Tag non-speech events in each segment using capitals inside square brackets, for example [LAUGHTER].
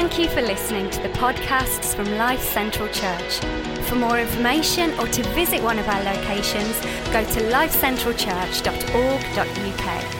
Thank you for listening to the podcasts from Life Central Church. For more information or to visit one of our locations, go to lifecentralchurch.org.uk.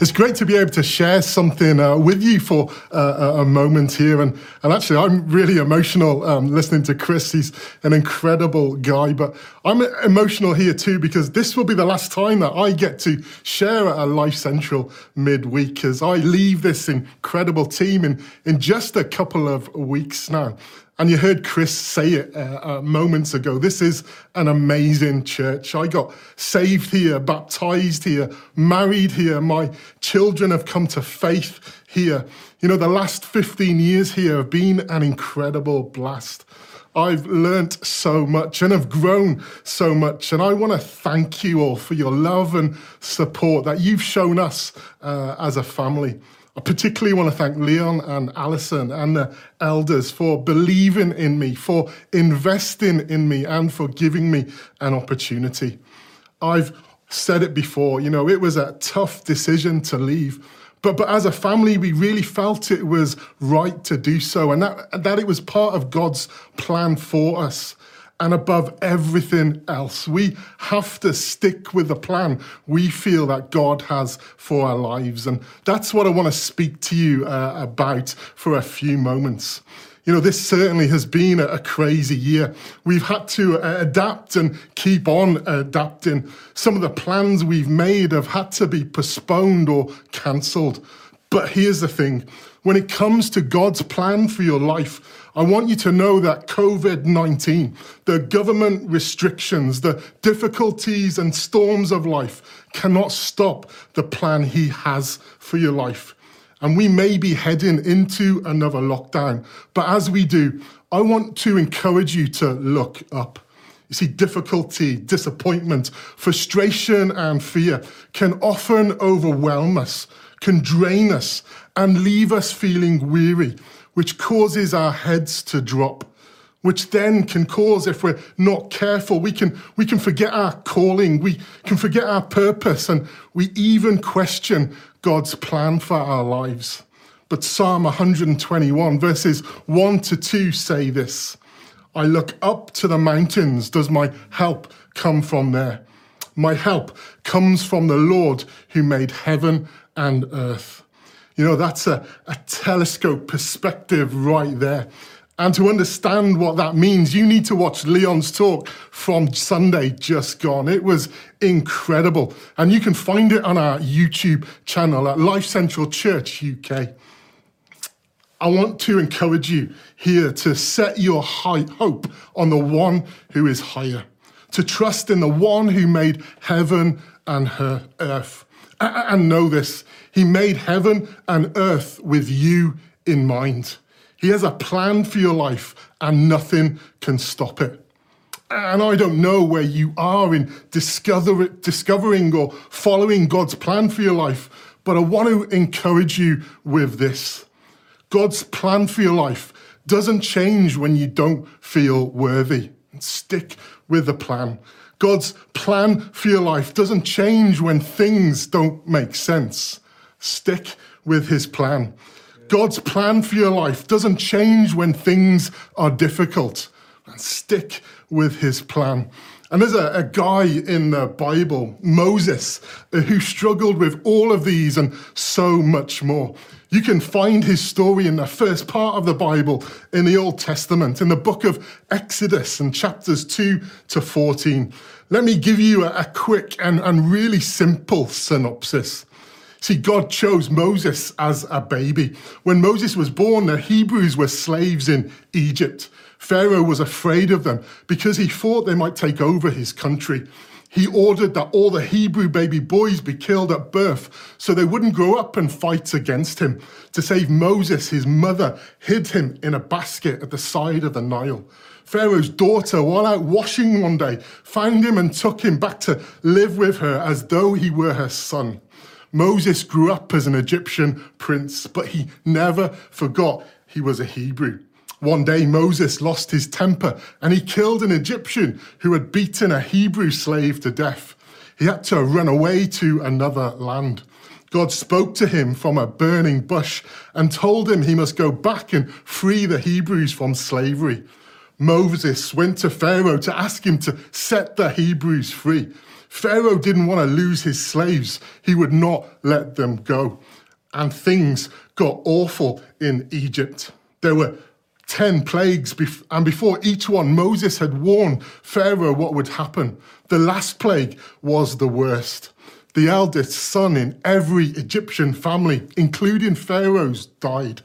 It's great to be able to share something uh, with you for uh, a moment here. And, and actually, I'm really emotional um, listening to Chris. He's an incredible guy. But I'm emotional here too because this will be the last time that I get to share a Life Central midweek as I leave this incredible team in, in just a couple of weeks now. And you heard Chris say it uh, uh, moments ago. This is an amazing church. I got saved here, baptized here, married here. My children have come to faith here. You know, the last 15 years here have been an incredible blast. I've learnt so much and have grown so much. And I want to thank you all for your love and support that you've shown us uh, as a family. I particularly want to thank Leon and Alison and the elders for believing in me, for investing in me, and for giving me an opportunity. I've said it before, you know, it was a tough decision to leave. But, but as a family, we really felt it was right to do so and that, that it was part of God's plan for us and above everything else. We have to stick with the plan we feel that God has for our lives. And that's what I want to speak to you uh, about for a few moments. You know, this certainly has been a, crazy year. We've had to uh, adapt and keep on adapting. Some of the plans we've made have had to be postponed or cancelled. But here's the thing when it comes to God's plan for your life, I want you to know that COVID 19, the government restrictions, the difficulties and storms of life cannot stop the plan He has for your life. And we may be heading into another lockdown. But as we do, I want to encourage you to look up. You see, difficulty, disappointment, frustration, and fear can often overwhelm us, can drain us, and leave us feeling weary which causes our heads to drop, which then can cause, if we're not careful, we can, we can forget our calling, we can forget our purpose, and we even question God's plan for our lives. But Psalm 121, verses 1 to 2 say this I look up to the mountains. Does my help come from there? My help comes from the Lord who made heaven and earth. You know, that's a, a telescope perspective right there. And to understand what that means, you need to watch Leon's talk from Sunday just gone. It was incredible. And you can find it on our YouTube channel at Life Central Church UK. I want to encourage you here to set your high hope on the one who is higher, to trust in the one who made heaven and her earth. And know this he made heaven and earth with you in mind. He has a plan for your life, and nothing can stop it. And I don't know where you are in discover, discovering or following God's plan for your life, but I want to encourage you with this. God's plan for your life doesn't change when you don't feel worthy. Stick with the plan. God's plan for your life doesn't change when things don't make sense. Stick with his plan. God's plan for your life doesn't change when things are difficult. Stick with his plan. And there's a, a, guy in the Bible, Moses, who struggled with all of these and so much more. You can find his story in the first part of the Bible in the Old Testament, in the book of Exodus and chapters 2 to 14. Let me give you a, a quick and, and really simple synopsis. See, God chose Moses as a baby. When Moses was born, the Hebrews were slaves in Egypt. Pharaoh was afraid of them because he thought they might take over his country. He ordered that all the Hebrew baby boys be killed at birth so they wouldn't grow up and fight against him. To save Moses, his mother hid him in a basket at the side of the Nile. Pharaoh's daughter, while out washing one day, found him and took him back to live with her as though he were her son. Moses grew up as an Egyptian prince, but he never forgot he was a Hebrew. One day, Moses lost his temper and he killed an Egyptian who had beaten a Hebrew slave to death. He had to run away to another land. God spoke to him from a burning bush and told him he must go back and free the Hebrews from slavery. Moses went to Pharaoh to ask him to set the Hebrews free. Pharaoh didn't want to lose his slaves, he would not let them go. And things got awful in Egypt. There were 10 plagues, and before each one, Moses had warned Pharaoh what would happen. The last plague was the worst. The eldest son in every Egyptian family, including Pharaoh's, died.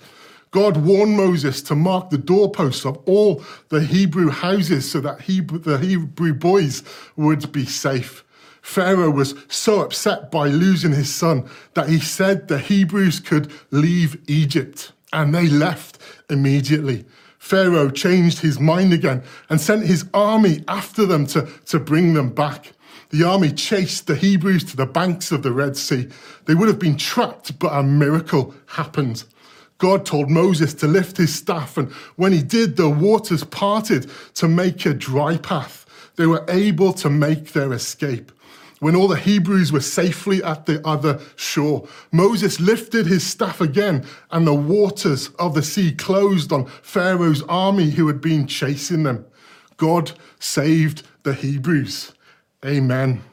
God warned Moses to mark the doorposts of all the Hebrew houses so that the Hebrew boys would be safe. Pharaoh was so upset by losing his son that he said the Hebrews could leave Egypt, and they left immediately. Pharaoh changed his mind again and sent his army after them to, to bring them back. The army chased the Hebrews to the banks of the Red Sea. They would have been trapped, but a miracle happened. God told Moses to lift his staff, and when he did, the waters parted to make a dry path. They were able to make their escape. When all the Hebrews were safely at the other shore, Moses lifted his staff again, and the waters of the sea closed on Pharaoh's army who had been chasing them. God saved the Hebrews. Amen.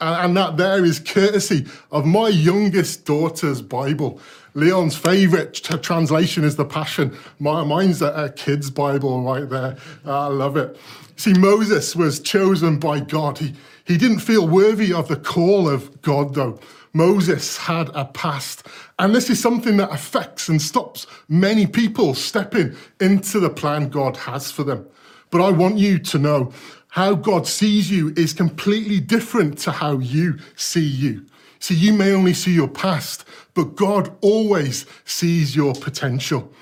And that there is courtesy of my youngest daughter's Bible. Leon's favourite translation is the Passion. mine's a, a kid's Bible right there. I love it. See, Moses was chosen by God. He, he didn't feel worthy of the call of God, though. Moses had a past. And this is something that affects and stops many people stepping into the plan God has for them. But I want you to know how God sees you is completely different to how you see you. See, you may only see your past, but God always sees your potential.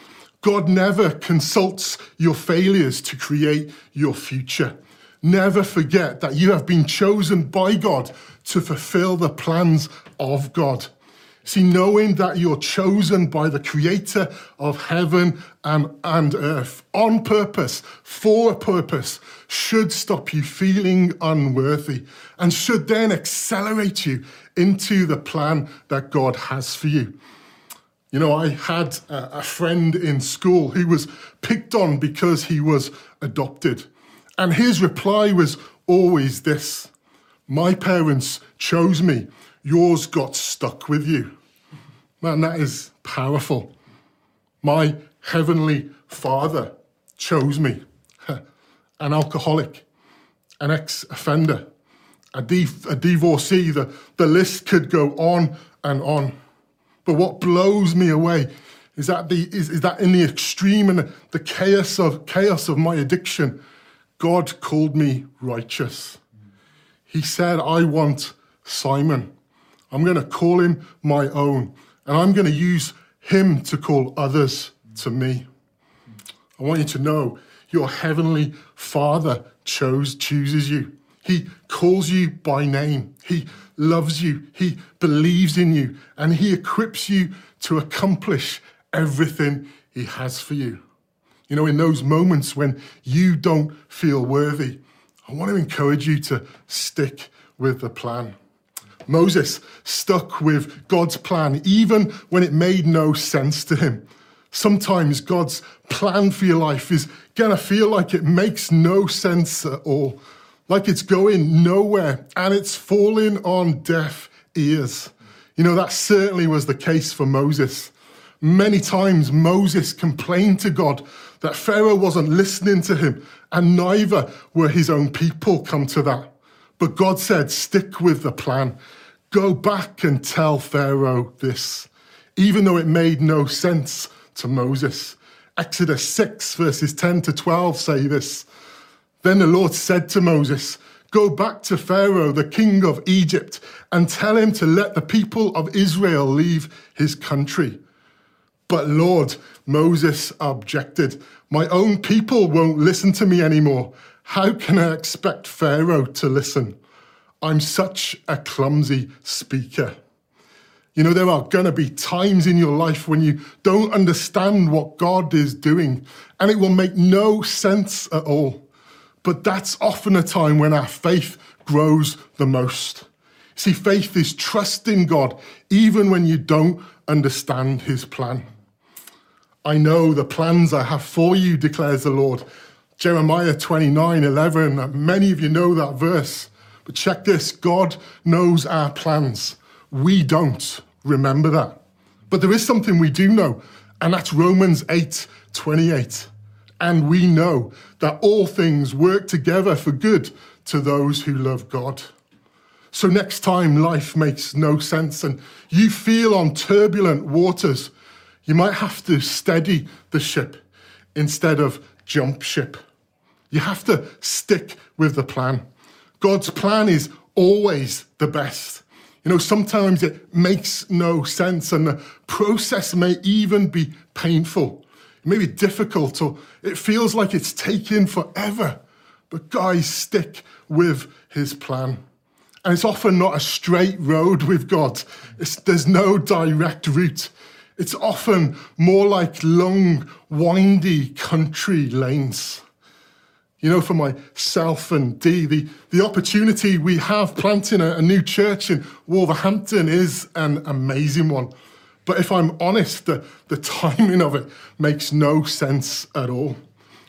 God never consults your failures to create your future. Never forget that you have been chosen by God to fulfill the plans of God. See, knowing that you're chosen by the creator of heaven and, and earth on purpose, for a purpose, should stop you feeling unworthy and should then accelerate you into the plan that God has for you. You know, I had a, friend in school who was picked on because he was adopted. And his reply was always this My parents chose me yours got stuck with you. Man, that is powerful. My heavenly Father chose me, [LAUGHS] an alcoholic, an ex offender, a, a divorcee. The, the list could go on and on. But what blows me away is that, the, is, is that in the extreme and the, the chaos of, chaos of my addiction, God called me righteous. He said, I want Simon. I'm going to call him my own, and I'm going to use him to call others to me. I want you to know your heavenly Father chose chooses you. He calls you by name. He loves you. He believes in you, and he equips you to accomplish everything he has for you. You know, in those moments when you don't feel worthy, I want to encourage you to stick with the plan. Moses stuck with God's plan even when it made no sense to him. Sometimes God's plan for your life is going to feel like it makes no sense at all, like it's going nowhere and it's falling on deaf ears. You know, that certainly was the case for Moses. Many times Moses complained to God that Pharaoh wasn't listening to him, and neither were his own people come to that. But God said, stick with the plan. Go back and tell Pharaoh this, even though it made no sense to Moses. Exodus 6, verses 10 to 12 say this. Then the Lord said to Moses, Go back to Pharaoh, the king of Egypt, and tell him to let the people of Israel leave his country. But Lord, Moses objected, My own people won't listen to me anymore. How can I expect Pharaoh to listen? I'm such a clumsy speaker. You know, there are going to be times in your life when you don't understand what God is doing, and it will make no sense at all. But that's often a time when our faith grows the most. See, faith is trusting God even when you don't understand his plan. I know the plans I have for you, declares the Lord. Jeremiah 29 11. Many of you know that verse. But check this God knows our plans. We don't. Remember that. But there is something we do know, and that's Romans 8 28. And we know that all things work together for good to those who love God. So, next time life makes no sense and you feel on turbulent waters, you might have to steady the ship instead of jump ship. You have to stick with the plan. God's plan is always the best. You know, sometimes it makes no sense and the process may even be painful, maybe difficult, or it feels like it's taking forever. But guys, stick with his plan. And it's often not a straight road with God. It's, there's no direct route. It's often more like long, windy country lanes. You know, for myself and Dee, the, the opportunity we have planting a, a new church in Wolverhampton is an amazing one. But if I'm honest, the, the timing of it makes no sense at all.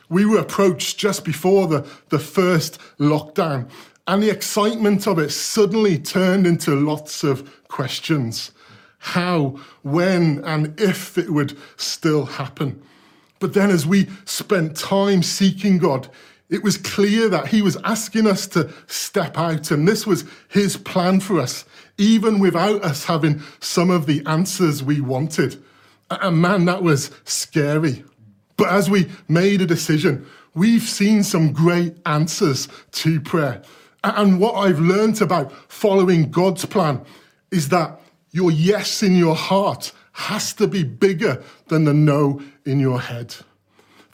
We were approached just before the, the first lockdown, and the excitement of it suddenly turned into lots of questions how, when, and if it would still happen. But then, as we spent time seeking God, it was clear that He was asking us to step out, and this was His plan for us, even without us having some of the answers we wanted. And man, that was scary. But as we made a decision, we've seen some great answers to prayer. And what I've learned about following God's plan is that your yes in your heart has to be bigger than the no in your head.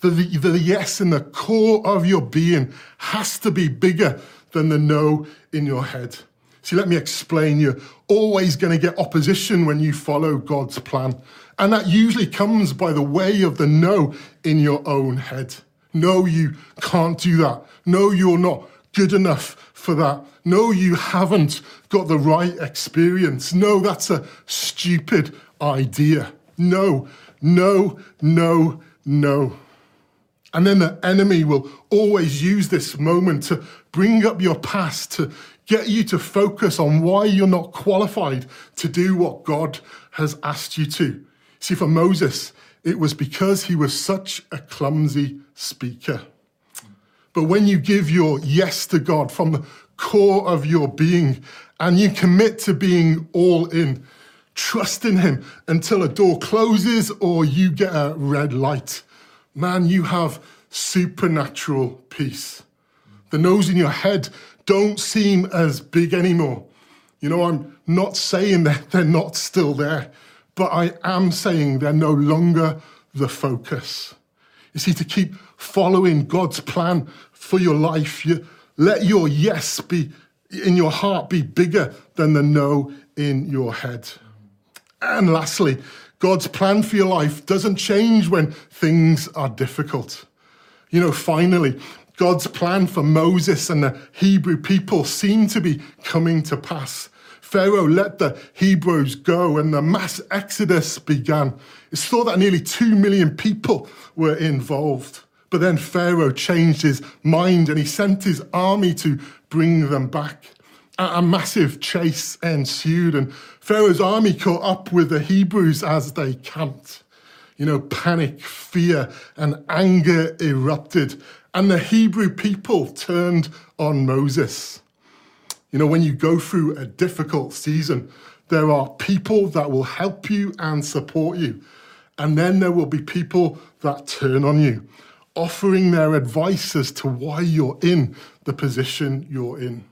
The, the, the, yes in the core of your being has to be bigger than the no in your head. See, let me explain. You're always going to get opposition when you follow God's plan. And that usually comes by the way of the no in your own head. No, you can't do that. No, you're not good enough for that. No, you haven't got the right experience. No, that's a stupid idea. No, no, no, no. And then the enemy will always use this moment to bring up your past, to get you to focus on why you're not qualified to do what God has asked you to. See, for Moses, it was because he was such a clumsy speaker. But when you give your yes to God from the core of your being and you commit to being all in, trust in Him until a door closes or you get a red light, man, you have supernatural peace. The noes in your head don't seem as big anymore. You know, I'm not saying that they're not still there, but I am saying they're no longer the focus. You see, to keep following God's plan for your life, you let your yes be in your heart be bigger than the no in your head. And lastly, God's plan for your life doesn't change when things are difficult. You know, finally, God's plan for Moses and the Hebrew people seemed to be coming to pass. Pharaoh let the Hebrews go and the mass exodus began. It's thought that nearly 2 million people were involved. But then Pharaoh changed his mind and he sent his army to bring them back. A, massive chase ensued, and Pharaoh's army caught up with the Hebrews as they camped. You know, panic, fear, and anger erupted, and the Hebrew people turned on Moses. You know, when you go through a difficult season, there are people that will help you and support you. And then there will be people that turn on you, offering their advice as to why you're in the position you're in.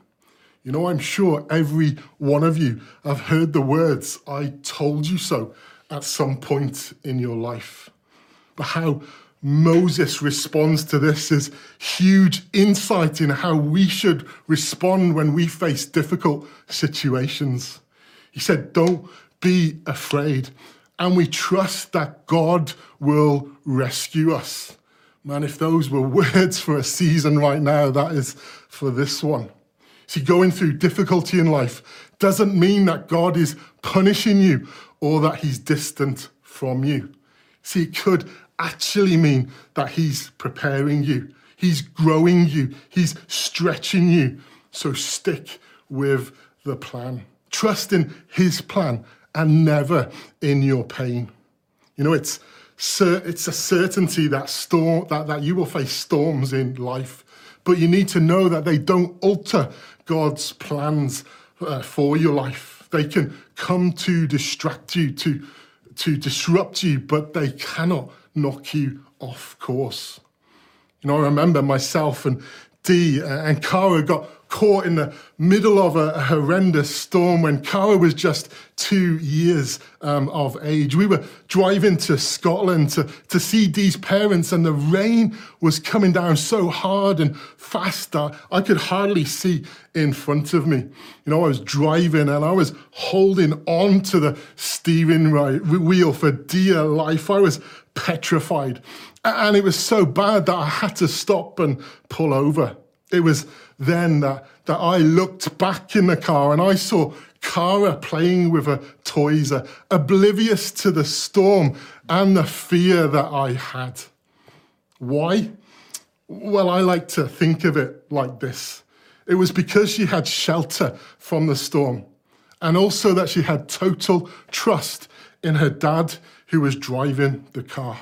You know, I'm sure every one of you have heard the words, I told you so, at some point in your life. But how Moses responds to this is huge insight in how we should respond when we face difficult situations. He said, Don't be afraid. And we trust that God will rescue us. Man, if those were [LAUGHS] words for a season right now, that is for this one. See, going through difficulty in life doesn't mean that God is punishing you or that he's distant from you. See, it could actually mean that he's preparing you, he's growing you, he's stretching you. So stick with the plan. Trust in his plan and never in your pain. You know, it's it's a certainty that storm that, that you will face storms in life, but you need to know that they don't alter God's plans uh, for your life. They can come to distract you, to to disrupt you, but they cannot knock you off course. You know, I remember myself and Dee and Cara got caught in the middle of a, horrendous storm when Cara was just two years um, of age. We were driving to Scotland to, to see Dee's parents, and the rain was coming down so hard and fast that I could hardly see in front of me. You know, I was driving and I was holding on to the steering wheel for dear life. I was petrified. And it was so bad that I had to stop and pull over. It was then that, that I looked back in the car and I saw Cara playing with her toys, uh, oblivious to the storm and the fear that I had. Why? Well, I like to think of it like this it was because she had shelter from the storm, and also that she had total trust in her dad who was driving the car.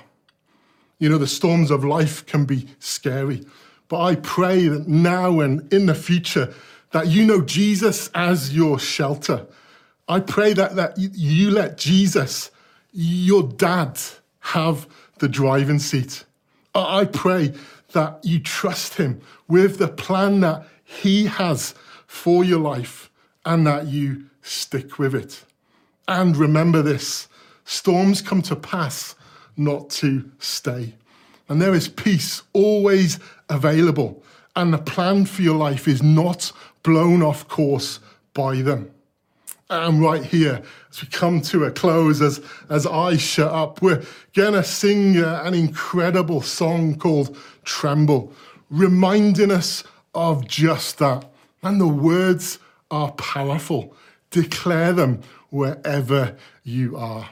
You know, the storms of life can be scary. But I pray that now and in the future, that you know Jesus as your shelter. I pray that, that you let Jesus, your dad, have the driving seat. I pray that you trust him with the plan that he has for your life and that you stick with it. And remember this storms come to pass, not to stay. And there is peace always available. And the plan for your life is not blown off course by them. And right here, as we come to a close, as, as I shut up, we're going to sing an incredible song called Tremble, reminding us of just that. And the words are powerful. Declare them wherever you are.